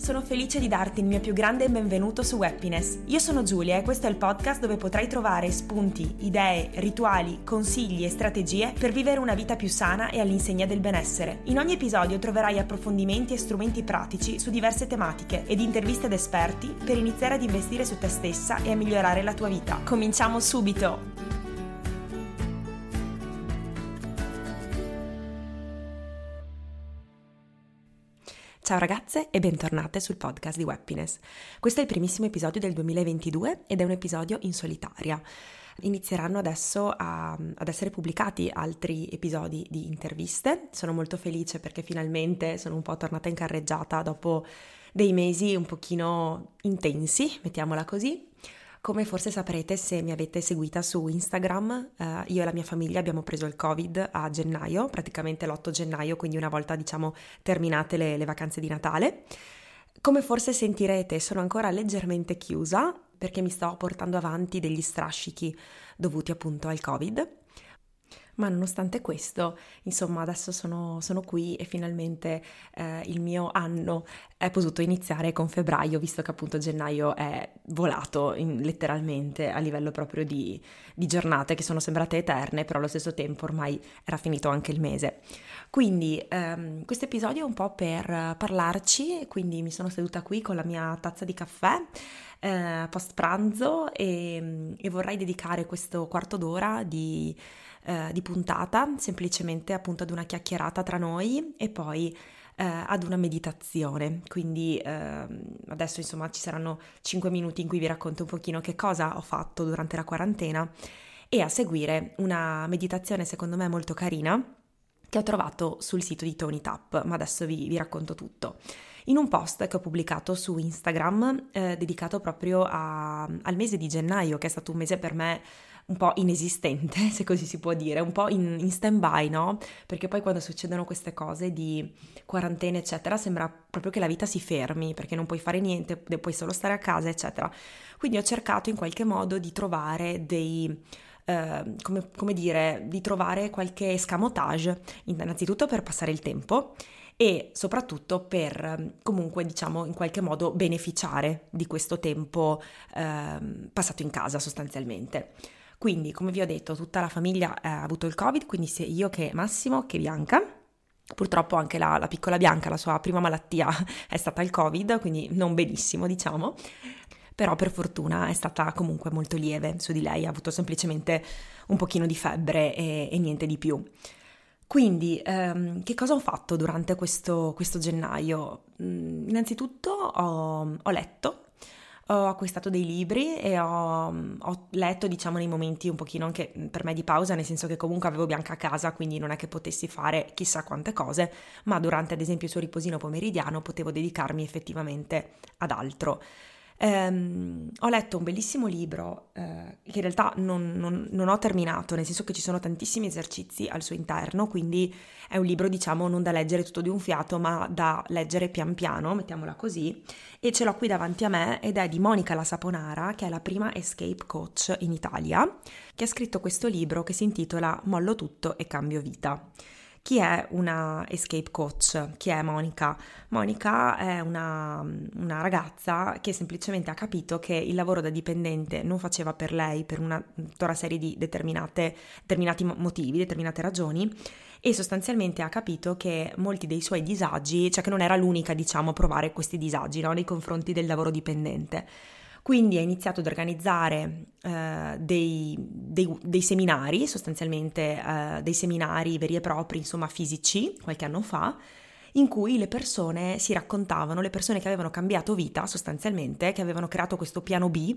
Sono felice di darti il mio più grande benvenuto su Happiness. Io sono Giulia e questo è il podcast dove potrai trovare spunti, idee, rituali, consigli e strategie per vivere una vita più sana e all'insegna del benessere. In ogni episodio troverai approfondimenti e strumenti pratici su diverse tematiche ed interviste ad esperti per iniziare ad investire su te stessa e a migliorare la tua vita. Cominciamo subito! Ciao ragazze e bentornate sul podcast di Happiness. Questo è il primissimo episodio del 2022 ed è un episodio in solitaria. Inizieranno adesso a, ad essere pubblicati altri episodi di interviste. Sono molto felice perché finalmente sono un po' tornata in carreggiata dopo dei mesi un pochino intensi, mettiamola così. Come forse saprete se mi avete seguita su Instagram, eh, io e la mia famiglia abbiamo preso il Covid a gennaio, praticamente l'8 gennaio, quindi una volta diciamo terminate le, le vacanze di Natale. Come forse sentirete sono ancora leggermente chiusa perché mi sto portando avanti degli strascichi dovuti appunto al Covid ma nonostante questo, insomma, adesso sono, sono qui e finalmente eh, il mio anno è potuto iniziare con febbraio, visto che appunto gennaio è volato in, letteralmente a livello proprio di, di giornate che sono sembrate eterne, però allo stesso tempo ormai era finito anche il mese. Quindi ehm, questo episodio è un po' per parlarci, quindi mi sono seduta qui con la mia tazza di caffè eh, post pranzo e, e vorrei dedicare questo quarto d'ora di eh, di puntata, semplicemente appunto ad una chiacchierata tra noi e poi eh, ad una meditazione. Quindi eh, adesso insomma ci saranno 5 minuti in cui vi racconto un pochino che cosa ho fatto durante la quarantena e a seguire una meditazione secondo me molto carina che ho trovato sul sito di Tony Tap, ma adesso vi, vi racconto tutto. In un post che ho pubblicato su Instagram eh, dedicato proprio a, al mese di gennaio, che è stato un mese per me un po' inesistente, se così si può dire, un po' in, in stand-by, no? Perché poi quando succedono queste cose di quarantena, eccetera, sembra proprio che la vita si fermi, perché non puoi fare niente, puoi solo stare a casa, eccetera. Quindi ho cercato in qualche modo di trovare dei... Uh, come, come, dire, di trovare qualche escamotage, innanzitutto per passare il tempo e soprattutto per comunque diciamo in qualche modo beneficiare di questo tempo uh, passato in casa sostanzialmente. Quindi, come vi ho detto, tutta la famiglia eh, ha avuto il Covid, quindi sia io che Massimo che Bianca. Purtroppo anche la, la piccola Bianca, la sua prima malattia è stata il Covid, quindi non benissimo, diciamo però per fortuna è stata comunque molto lieve su di lei, ha avuto semplicemente un pochino di febbre e, e niente di più. Quindi, ehm, che cosa ho fatto durante questo, questo gennaio? Mm, innanzitutto ho, ho letto, ho acquistato dei libri e ho, ho, letto, diciamo, nei momenti un pochino anche per me di pausa, nel senso che comunque avevo Bianca a casa, quindi non è che potessi fare chissà quante cose, ma durante ad esempio il suo riposino pomeridiano potevo dedicarmi effettivamente ad altro. Um, ho letto un bellissimo libro uh, che in realtà non, non, non, ho terminato, nel senso che ci sono tantissimi esercizi al suo interno, quindi è un libro diciamo non da leggere tutto di un fiato, ma da leggere pian piano, mettiamola così, e ce l'ho qui davanti a me ed è di Monica La Saponara, che è la prima escape coach in Italia, che ha scritto questo libro che si intitola Mollo tutto e cambio vita. Chi è una escape coach? Chi è Monica? Monica è una, una, ragazza che semplicemente ha capito che il lavoro da dipendente non faceva per lei per una tutta una serie di determinati motivi, determinate ragioni e sostanzialmente ha capito che molti dei suoi disagi, cioè che non era l'unica diciamo a provare questi disagi no, nei confronti del lavoro dipendente quindi ha iniziato ad organizzare eh, dei, dei, dei, seminari, sostanzialmente eh, dei seminari veri e propri, insomma fisici, qualche anno fa, in cui le persone si raccontavano, le persone che avevano cambiato vita sostanzialmente, che avevano creato questo piano B,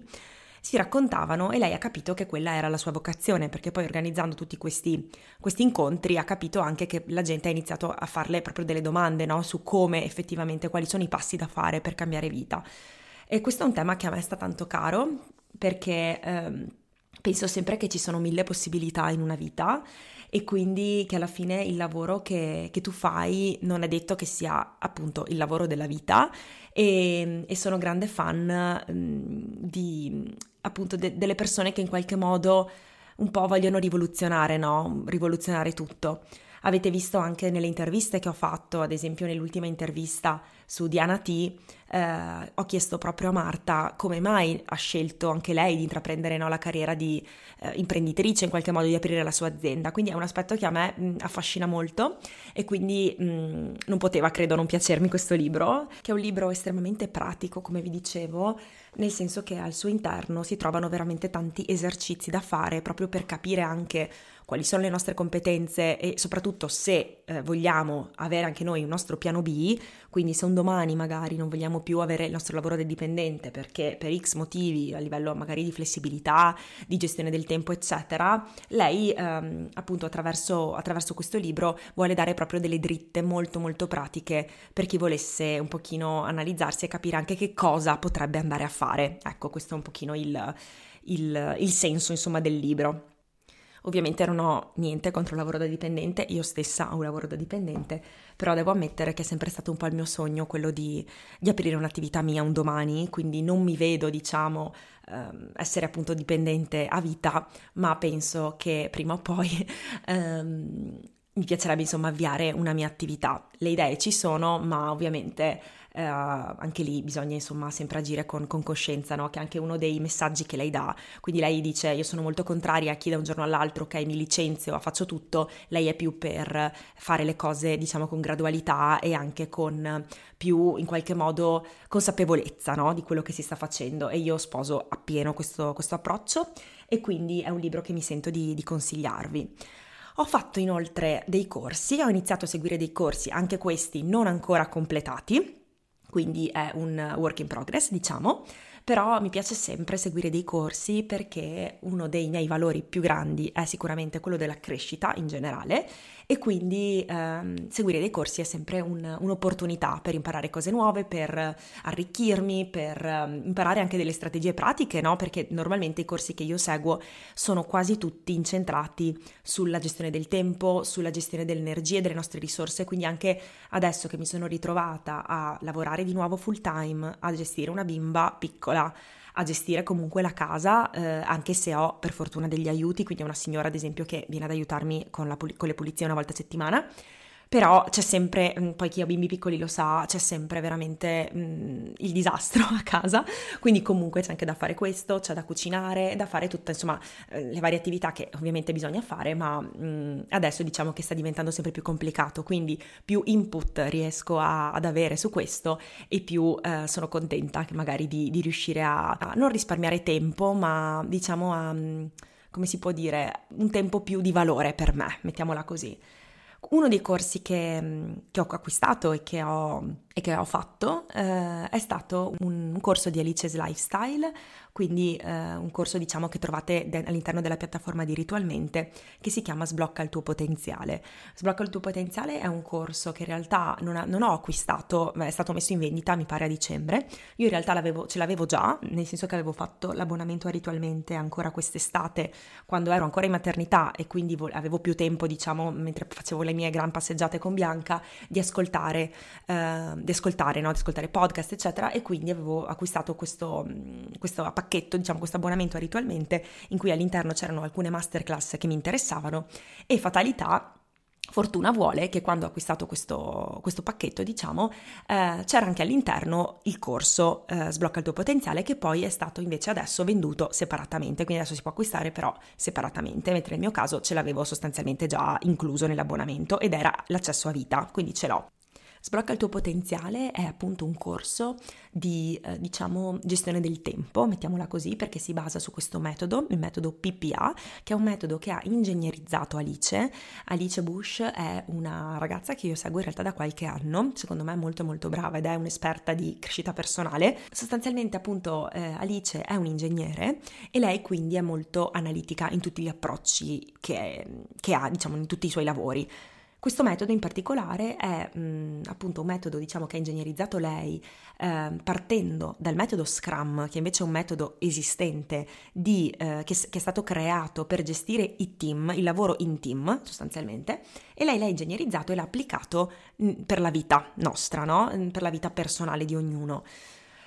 si raccontavano e lei ha capito che quella era la sua vocazione, perché poi organizzando tutti questi, questi incontri ha capito anche che la gente ha iniziato a farle proprio delle domande no? su come effettivamente, quali sono i passi da fare per cambiare vita. E questo è un tema che a me sta tanto caro perché ehm, penso sempre che ci sono mille possibilità in una vita e quindi che alla fine il lavoro che, che tu fai non è detto che sia appunto il lavoro della vita e, e sono grande fan mh, di appunto de- delle persone che in qualche modo un po' vogliono rivoluzionare, no? Rivoluzionare tutto. Avete visto anche nelle interviste che ho fatto, ad esempio nell'ultima intervista su Diana T, eh, ho chiesto proprio a Marta come mai ha scelto anche lei di intraprendere no, la carriera di eh, imprenditrice, in qualche modo di aprire la sua azienda. Quindi è un aspetto che a me mh, affascina molto e quindi mh, non poteva, credo, non piacermi questo libro, che è un libro estremamente pratico, come vi dicevo, nel senso che al suo interno si trovano veramente tanti esercizi da fare proprio per capire anche quali sono le nostre competenze e soprattutto se eh, vogliamo avere anche noi un nostro piano B, quindi se un domani magari non vogliamo più avere il nostro lavoro da dipendente perché per X motivi a livello magari di flessibilità, di gestione del tempo eccetera, lei ehm, appunto attraverso, attraverso questo libro vuole dare proprio delle dritte molto molto pratiche per chi volesse un pochino analizzarsi e capire anche che cosa potrebbe andare a fare. Ecco, questo è un pochino il, il, il senso insomma del libro. Ovviamente non ho niente contro il lavoro da dipendente, io stessa ho un lavoro da dipendente, però devo ammettere che è sempre stato un po' il mio sogno quello di, di aprire un'attività mia un domani, quindi non mi vedo, diciamo, ehm, essere appunto dipendente a vita, ma penso che prima o poi ehm, mi piacerebbe insomma avviare una mia attività. Le idee ci sono, ma ovviamente eh, anche lì bisogna insomma sempre agire con, con coscienza, no? che è anche uno dei messaggi che lei dà. Quindi lei dice io sono molto contraria a chi da un giorno all'altro ok mi licenzio, faccio tutto, lei è più per fare le cose diciamo con gradualità e anche con più in qualche modo consapevolezza no? di quello che si sta facendo e io sposo appieno questo, questo approccio e quindi è un libro che mi sento di, di consigliarvi. Ho fatto inoltre dei corsi, ho iniziato a seguire dei corsi, anche questi non ancora completati, quindi è un work in progress, diciamo, però mi piace sempre seguire dei corsi perché uno dei miei valori più grandi è sicuramente quello della crescita in generale e quindi ehm, seguire dei corsi è sempre un, un'opportunità per imparare cose nuove, per arricchirmi, per um, imparare anche delle strategie pratiche, no? Perché normalmente i corsi che io seguo sono quasi tutti incentrati sulla gestione del tempo, sulla gestione delle energie, delle nostre risorse, quindi anche adesso che mi sono ritrovata a lavorare di nuovo full time, a gestire una bimba piccola, a gestire comunque la casa, eh, anche se ho per fortuna degli aiuti, quindi una signora ad esempio che viene ad aiutarmi con, la, con le pulizie una volta a settimana però c'è sempre, mm, poi chi ha bimbi piccoli lo sa, c'è sempre veramente mh, mm, il disastro a casa, quindi comunque c'è anche da fare questo, c'è da cucinare, da fare tutte insomma eh, le varie attività che ovviamente bisogna fare, ma mh, mm, adesso diciamo che sta diventando sempre più complicato, quindi più input riesco a, ad avere su questo e più eh, sono contenta magari di, di riuscire a, a, non risparmiare tempo, ma diciamo a, come si può dire, un tempo più di valore per me, mettiamola così. Uno dei corsi che, che ho acquistato e che ho, e che ho fatto eh, è stato un, corso di Alice's Lifestyle, quindi eh, un corso diciamo che trovate de- all'interno della piattaforma di Ritualmente che si chiama Sblocca il tuo potenziale. Sblocca il tuo potenziale è un corso che in realtà non, ha, non ho acquistato, è stato messo in vendita mi pare a dicembre, io in realtà l'avevo, ce l'avevo già, nel senso che avevo fatto l'abbonamento a Ritualmente ancora quest'estate quando ero ancora in maternità e quindi vo- avevo più tempo diciamo mentre facevo le mie gran passeggiate con Bianca di ascoltare, eh, di ascoltare, no? di ascoltare podcast eccetera e quindi avevo acquistato questo, questo pacchetto, diciamo questo abbonamento ritualmente in cui all'interno c'erano alcune masterclass che mi interessavano e fatalità Fortuna vuole che quando ho acquistato questo, questo pacchetto, diciamo, eh, c'era anche all'interno il corso eh, Sblocca il tuo potenziale che poi è stato invece adesso venduto separatamente, quindi adesso si può acquistare però separatamente, mentre nel mio caso ce l'avevo sostanzialmente già incluso nell'abbonamento ed era l'accesso a vita, quindi ce l'ho. Sblocca il tuo potenziale è appunto un corso di, eh, diciamo, gestione del tempo, mettiamola così, perché si basa su questo metodo, il metodo PPA, che è un metodo che ha ingegnerizzato Alice. Alice Bush è una ragazza che io seguo in realtà da qualche anno, secondo me è molto molto brava ed è un'esperta di crescita personale. Sostanzialmente appunto eh, Alice è un ingegnere e lei quindi è molto analitica in tutti gli approcci che, che ha, diciamo, in tutti i suoi lavori. Questo metodo in particolare è mh, appunto un metodo diciamo che ha ingegnerizzato lei eh, partendo dal metodo Scrum, che invece è un metodo esistente di, eh, che, che, è stato creato per gestire i team, il lavoro in team sostanzialmente, e lei l'ha ingegnerizzato e l'ha applicato mh, per la vita nostra, no? Per la vita personale di ognuno.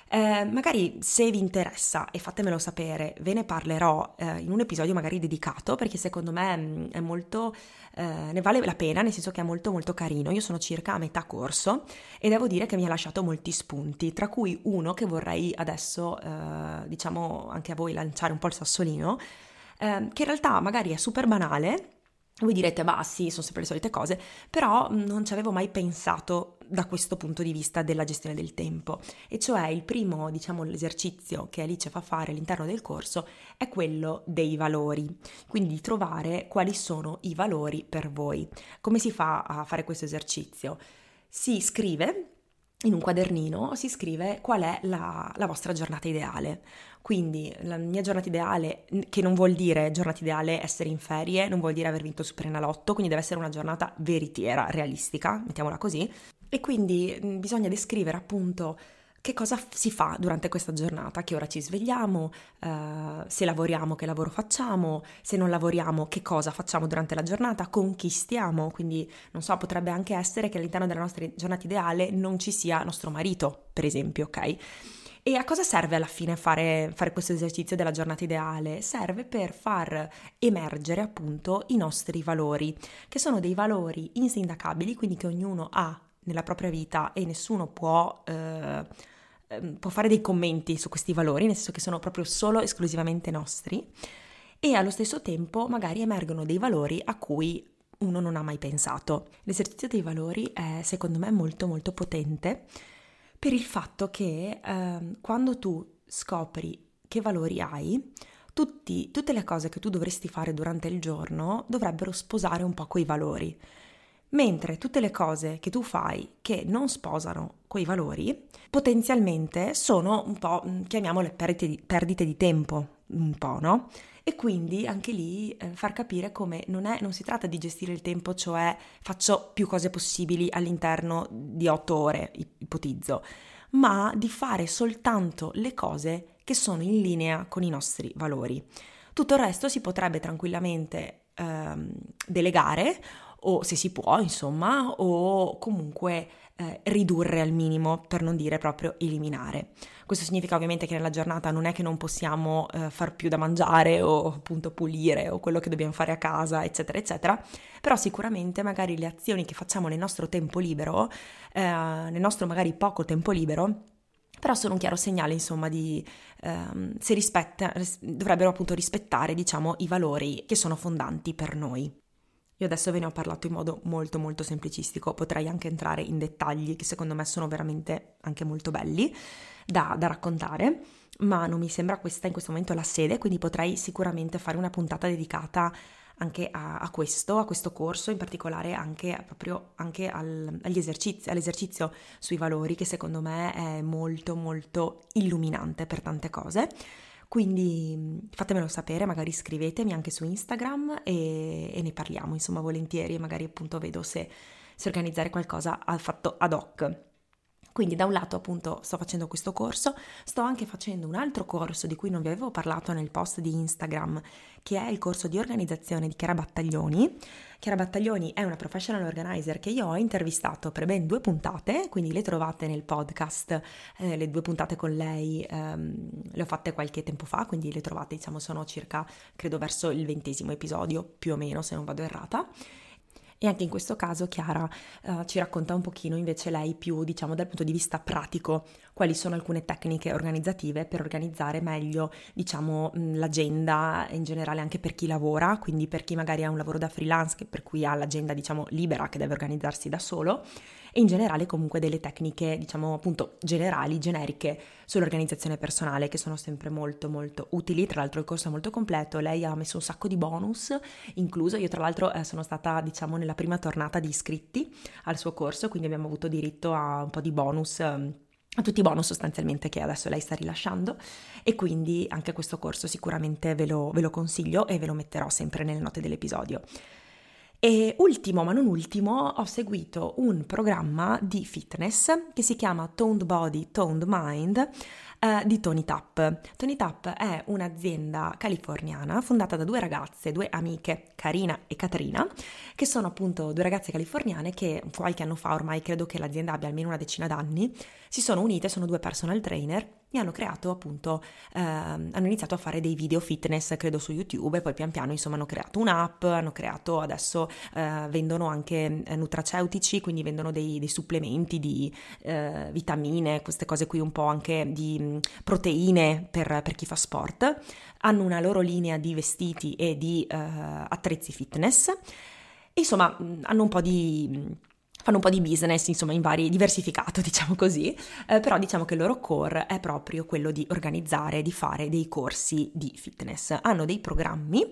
Eh, magari se vi interessa e fatemelo sapere, ve ne parlerò eh, in un episodio magari dedicato perché secondo me mh, è molto, eh, ne vale la pena, nel senso che è molto molto carino. Io sono circa a metà corso e devo dire che mi ha lasciato molti spunti, tra cui uno che vorrei adesso, eh, diciamo anche a voi lanciare un po' il sassolino, eh, che in realtà magari è super banale voi direte, ma sì, sono sempre le solite cose, però mm, non ci avevo mai pensato da questo punto di vista della gestione del tempo. E cioè il primo, diciamo, l'esercizio che Alice fa fare all'interno del corso è quello dei valori. Quindi di trovare quali sono i valori per voi. Come si fa a fare questo esercizio? Si scrive in un quadernino si scrive qual è la, la, vostra giornata ideale. Quindi la mia giornata ideale, che non vuol dire giornata ideale essere in ferie, non vuol dire aver vinto il Superenalotto, quindi deve essere una giornata veritiera, realistica, mettiamola così. E quindi bisogna descrivere appunto che cosa si fa durante questa giornata, che ora ci svegliamo, uh, se lavoriamo che lavoro facciamo, se non lavoriamo che cosa facciamo durante la giornata, con chi stiamo, quindi non so, potrebbe anche essere che all'interno della nostra giornata ideale non ci sia nostro marito, per esempio, ok? E a cosa serve alla fine fare, fare, questo esercizio della giornata ideale? Serve per far emergere appunto i nostri valori, che sono dei valori insindacabili, quindi che ognuno ha nella propria vita e nessuno può... Eh, Ehm, può fare dei commenti su questi valori, nel senso che sono proprio solo esclusivamente nostri, e allo stesso tempo magari emergono dei valori a cui uno non ha mai pensato. L'esercizio dei valori è secondo me molto molto potente per il fatto che eh, quando tu scopri che valori hai, tutti, tutte le cose che tu dovresti fare durante il giorno dovrebbero sposare un po' quei valori. Mentre tutte le cose che tu fai che non sposano quei valori, potenzialmente sono un po', mm, chiamiamole perdite di, perdite di tempo, un po', no? E quindi anche lì eh, far capire come non, è, non si tratta di gestire il tempo, cioè faccio più cose possibili all'interno di otto ore, ipotizzo, ma di fare soltanto le cose che sono in linea con i nostri valori. Tutto il resto si potrebbe tranquillamente ehm, delegare o se si può, insomma, o comunque eh, ridurre al minimo, per non dire proprio eliminare. Questo significa ovviamente che nella giornata non è che non possiamo eh, far più da mangiare o appunto pulire o quello che dobbiamo fare a casa, eccetera, eccetera, però sicuramente magari le azioni che facciamo nel nostro tempo libero, eh, nel nostro magari poco tempo libero, però sono un chiaro segnale, insomma, di ehm, se rispetta, dovrebbero appunto rispettare, diciamo, i valori che sono fondanti per noi. Io adesso ve ne ho parlato in modo molto molto semplicistico, potrei anche entrare in dettagli che secondo me sono veramente anche molto belli da, da raccontare, ma non mi sembra questa in questo momento la sede, quindi potrei sicuramente fare una puntata dedicata anche a, a questo, a questo corso, in particolare anche proprio anche al, agli esercizi, all'esercizio sui valori che secondo me è molto molto illuminante per tante cose. Quindi mm, fatemelo sapere, magari scrivetemi anche su Instagram e, e ne parliamo, insomma, volentieri e magari appunto vedo se, se organizzare qualcosa fatto ad hoc. Quindi da un lato appunto sto facendo questo corso, sto anche facendo un altro corso di cui non vi avevo parlato nel post di Instagram, che è il corso di organizzazione di Chiara Battaglioni. Chiara Battaglioni è una professional organizer che io ho intervistato per ben due puntate, quindi le trovate nel podcast, eh, le due puntate con lei ehm, le ho fatte qualche tempo fa, quindi le trovate diciamo sono circa credo verso il ventesimo episodio più o meno se non vado errata e anche in questo caso Chiara uh, ci racconta un pochino invece lei più diciamo dal punto di vista pratico quali sono alcune tecniche organizzative per organizzare meglio diciamo l'agenda in generale anche per chi lavora, quindi per chi magari ha un lavoro da freelance per cui ha l'agenda diciamo libera che deve organizzarsi da solo e in generale comunque delle tecniche, diciamo appunto generali, generiche sull'organizzazione personale che sono sempre molto molto utili. Tra l'altro il corso è molto completo, lei ha messo un sacco di bonus incluso. Io tra l'altro eh, sono stata diciamo nella prima tornata di iscritti al suo corso, quindi abbiamo avuto diritto a un po' di bonus. Eh, tutti i bonus sostanzialmente che adesso lei sta rilasciando e quindi anche questo corso sicuramente ve lo, ve lo consiglio e ve lo metterò sempre nelle note dell'episodio. E ultimo, ma non ultimo, ho seguito un programma di fitness che si chiama Toned Body, Toned Mind eh, di Tony Tapp. Tony Tapp è un'azienda californiana fondata da due ragazze, due amiche, Karina e Katrina, che sono appunto due ragazze californiane che qualche anno fa, ormai credo che l'azienda abbia almeno una decina d'anni, si sono unite, sono due personal trainer e hanno creato appunto, eh, hanno iniziato a fare dei video fitness credo su YouTube e poi pian piano insomma hanno creato un'app, hanno creato adesso eh, vendono anche eh, nutraceutici, quindi vendono dei, dei supplementi di eh, vitamine, queste cose qui un po' anche di mh, proteine per, per, chi fa sport, hanno una loro linea di vestiti e di eh, attrezzi fitness. Insomma, hanno un po' di fanno un po' di business, insomma, in vari, diversificato, diciamo così, eh, però diciamo che il loro core è proprio quello di organizzare, di fare dei corsi di fitness. Hanno dei programmi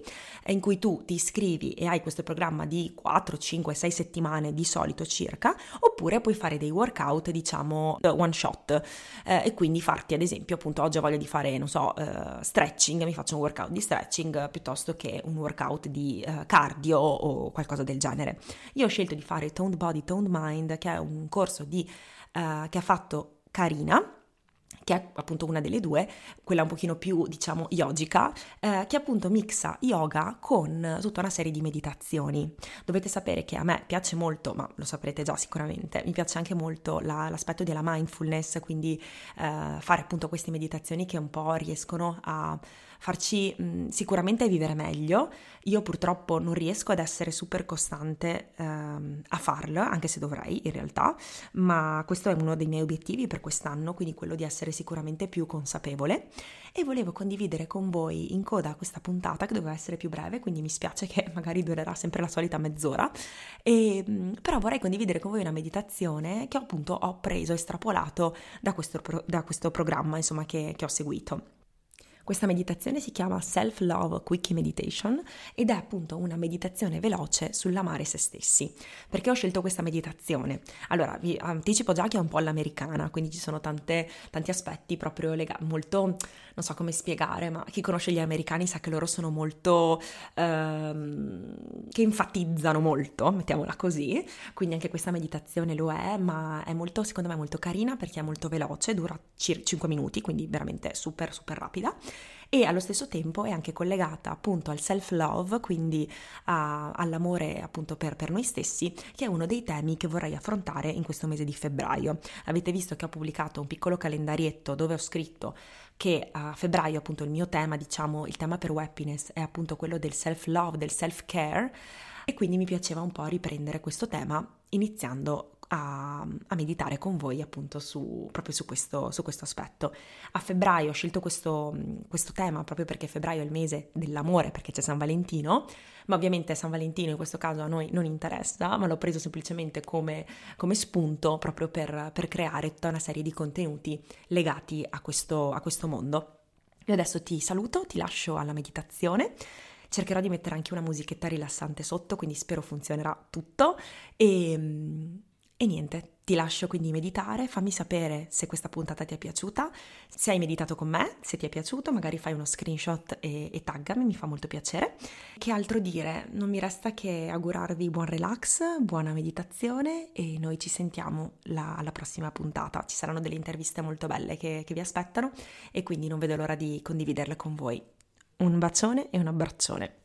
eh, in cui tu ti iscrivi e hai questo programma di 4, 5, 6 settimane di solito circa, oppure puoi fare dei workout, diciamo, one shot, eh, e quindi farti, ad esempio, appunto, oggi ho voglia di fare, non so, uh, stretching, mi faccio un workout di stretching piuttosto che un workout di uh, cardio o qualcosa del genere. Io ho scelto di fare toned body, toned Sound Mind, che è un corso di, uh, che ha fatto Karina, che è appunto una delle due, quella un pochino più, diciamo, yogica, eh, che appunto mixa yoga con tutta una serie di meditazioni. Dovete sapere che a me piace molto, ma lo saprete già sicuramente, mi piace anche molto la, l'aspetto della mindfulness, quindi eh, fare appunto queste meditazioni che un po' riescono a farci mh, sicuramente vivere meglio. Io purtroppo non riesco ad essere super costante ehm, a farlo, anche se dovrei in realtà, ma questo è uno dei miei obiettivi per quest'anno, quindi quello di essere sicuramente più consapevole e volevo condividere con voi in coda questa puntata che doveva essere più breve, quindi mi spiace che magari durerà sempre la solita mezz'ora, e, però vorrei condividere con voi una meditazione che appunto ho preso, estrapolato da questo, da questo programma insomma che, che ho seguito. Questa meditazione si chiama Self Love Quickie Meditation ed è appunto una meditazione veloce sull'amare se stessi. Perché ho scelto questa meditazione? Allora, vi anticipo già che è un po' all'americana, quindi ci sono tante, tanti aspetti proprio legati, molto, non so come spiegare, ma chi conosce gli americani sa che loro sono molto, ehm, che enfatizzano molto, mettiamola così, quindi anche questa meditazione lo è, ma è molto, secondo me, molto carina perché è molto veloce, dura circa 5 minuti, quindi veramente super, super rapida e allo stesso tempo è anche collegata appunto al self-love, quindi a, all'amore appunto per, per, noi stessi, che è uno dei temi che vorrei affrontare in questo mese di febbraio. Avete visto che ho pubblicato un piccolo calendarietto dove ho scritto che a febbraio appunto il mio tema, diciamo il tema per happiness è appunto quello del self-love, del self-care e quindi mi piaceva un po' riprendere questo tema iniziando a, a, meditare con voi appunto su, proprio su questo, su questo, aspetto. A febbraio ho scelto questo, questo, tema proprio perché febbraio è il mese dell'amore, perché c'è San Valentino, ma ovviamente San Valentino in questo caso a noi non interessa, ma l'ho preso semplicemente come, come spunto proprio per, per, creare tutta una serie di contenuti legati a questo, a questo mondo. Io adesso ti saluto, ti lascio alla meditazione. Cercherò di mettere anche una musichetta rilassante sotto, quindi spero funzionerà tutto. E, e niente, ti lascio quindi meditare, fammi sapere se questa puntata ti è piaciuta, se hai meditato con me, se ti è piaciuto, magari fai uno screenshot e, e taggami, mi fa molto piacere. Che altro dire? Non mi resta che augurarvi buon relax, buona meditazione e noi ci sentiamo la, alla prossima puntata. Ci saranno delle interviste molto belle che, che vi aspettano e quindi non vedo l'ora di condividerle con voi. Un bacione e un abbraccione.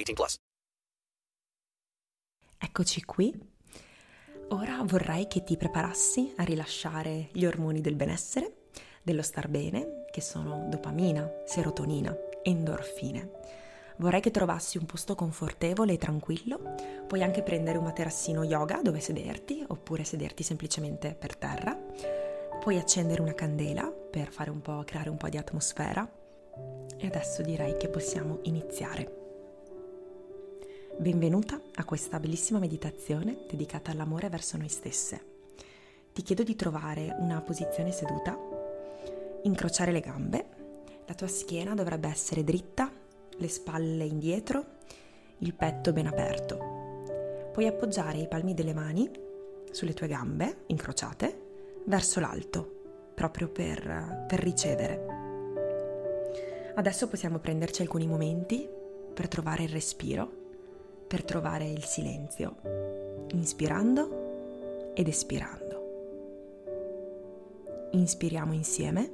18 plus. Eccoci qui. Ora vorrei che ti preparassi a rilasciare gli ormoni del benessere, dello star bene, che sono dopamina, serotonina, endorfine. Vorrei che trovassi un posto confortevole e tranquillo. Puoi anche prendere un materassino yoga dove sederti, oppure sederti semplicemente per terra. Puoi accendere una candela per fare un po', creare un po' di atmosfera. E adesso direi che possiamo iniziare. Benvenuta a questa bellissima meditazione dedicata all'amore verso noi stesse. Ti chiedo di trovare una posizione seduta, incrociare le gambe, la tua schiena dovrebbe essere dritta, le spalle indietro, il petto ben aperto. Puoi appoggiare i palmi delle mani sulle tue gambe incrociate verso l'alto, proprio per, per ricevere. Adesso possiamo prenderci alcuni momenti per trovare il respiro per trovare il silenzio, inspirando ed espirando. Inspiriamo insieme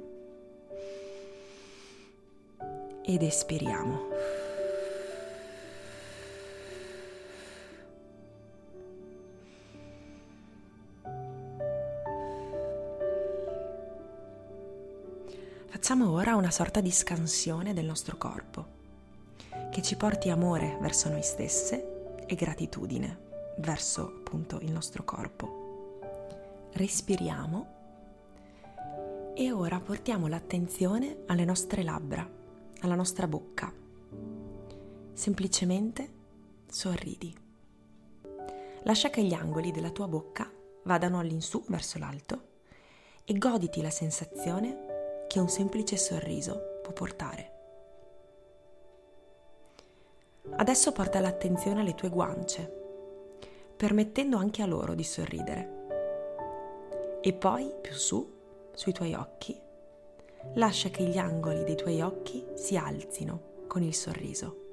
ed espiriamo. Facciamo ora una sorta di scansione del nostro corpo che ci porti amore verso noi stesse e gratitudine verso appunto il nostro corpo. Respiriamo e ora portiamo l'attenzione alle nostre labbra, alla nostra bocca. Semplicemente sorridi. Lascia che gli angoli della tua bocca vadano all'insù verso l'alto e goditi la sensazione che un semplice sorriso può portare. Adesso porta l'attenzione alle tue guance, permettendo anche a loro di sorridere. E poi, più su, sui tuoi occhi, lascia che gli angoli dei tuoi occhi si alzino con il sorriso.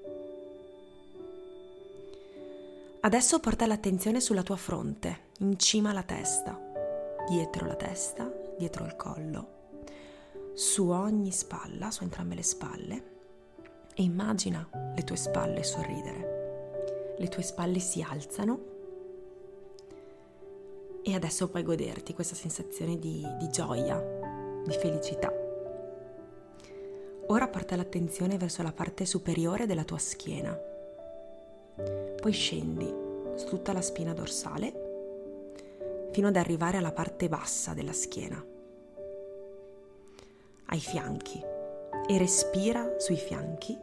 Adesso porta l'attenzione sulla tua fronte, in cima alla testa, dietro la testa, dietro il collo, su ogni spalla, su entrambe le spalle e immagina le tue spalle sorridere. Le tue spalle si alzano e adesso puoi goderti questa sensazione di, di gioia, di felicità. Ora porta l'attenzione verso la parte superiore della tua schiena. Poi scendi su tutta la spina dorsale fino ad arrivare alla parte bassa della schiena, ai fianchi e respira sui fianchi,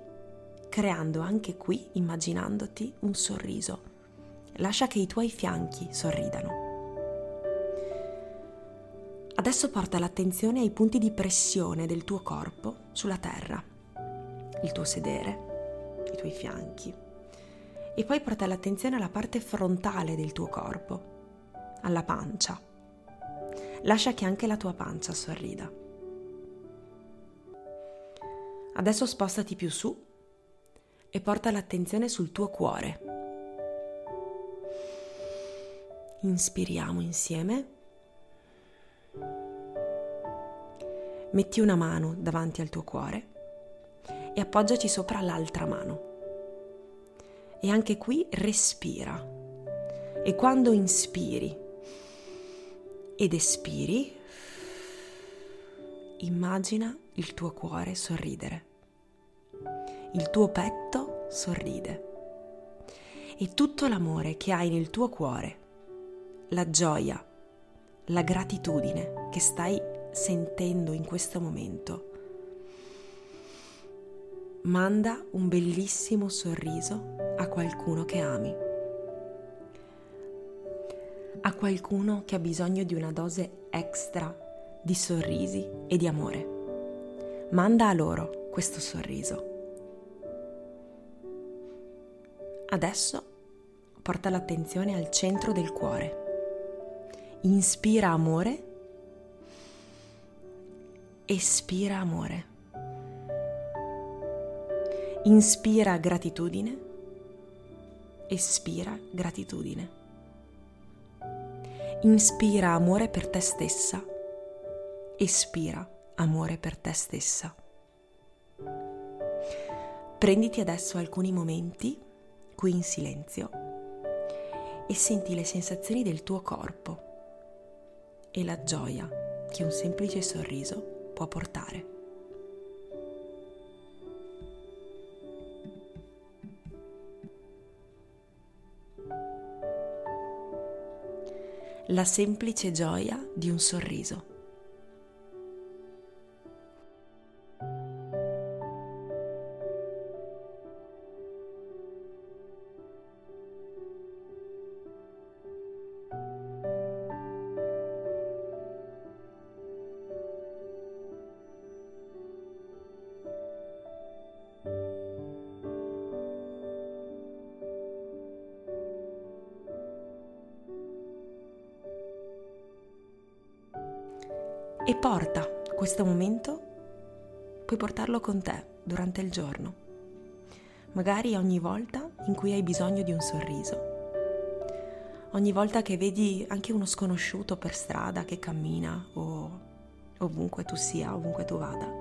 creando anche qui, immaginandoti un sorriso. Lascia che i tuoi fianchi sorridano. Adesso porta l'attenzione ai punti di pressione del tuo corpo sulla terra, il tuo sedere, i tuoi fianchi. E poi porta l'attenzione alla parte frontale del tuo corpo, alla pancia. Lascia che anche la tua pancia sorrida. Adesso spostati più su e porta l'attenzione sul tuo cuore. Inspiriamo insieme. Metti una mano davanti al tuo cuore e appoggiaci sopra l'altra mano. E anche qui respira. E quando inspiri ed espiri, immagina il tuo cuore sorridere. Il tuo petto sorride. E tutto l'amore che hai nel tuo cuore, la gioia, la gratitudine che stai sentendo in questo momento, manda un bellissimo sorriso a qualcuno che ami, a qualcuno che ha bisogno di una dose extra di sorrisi e di amore manda a loro questo sorriso. Adesso porta l'attenzione al centro del cuore. Inspira amore, espira amore. Inspira gratitudine, espira gratitudine. Inspira amore per te stessa, espira amore per te stessa. Prenditi adesso alcuni momenti qui in silenzio e senti le sensazioni del tuo corpo e la gioia che un semplice sorriso può portare. La semplice gioia di un sorriso. Portarlo con te durante il giorno, magari ogni volta in cui hai bisogno di un sorriso, ogni volta che vedi anche uno sconosciuto per strada che cammina o ovunque tu sia, ovunque tu vada.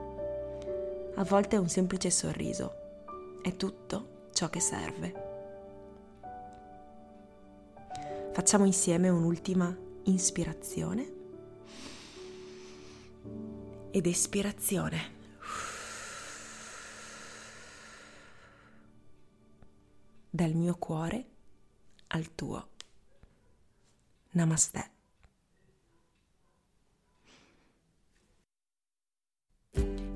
A volte un semplice sorriso è tutto ciò che serve. Facciamo insieme un'ultima ispirazione ed espirazione. Dal mio cuore al tuo. Namaste.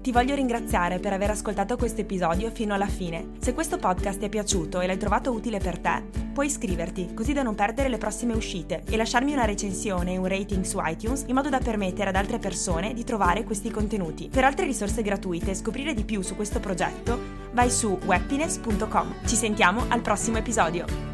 Ti voglio ringraziare per aver ascoltato questo episodio fino alla fine. Se questo podcast ti è piaciuto e l'hai trovato utile per te, puoi iscriverti così da non perdere le prossime uscite e lasciarmi una recensione e un rating su iTunes in modo da permettere ad altre persone di trovare questi contenuti. Per altre risorse gratuite e scoprire di più su questo progetto, vai su webpines.com. Ci sentiamo al prossimo episodio.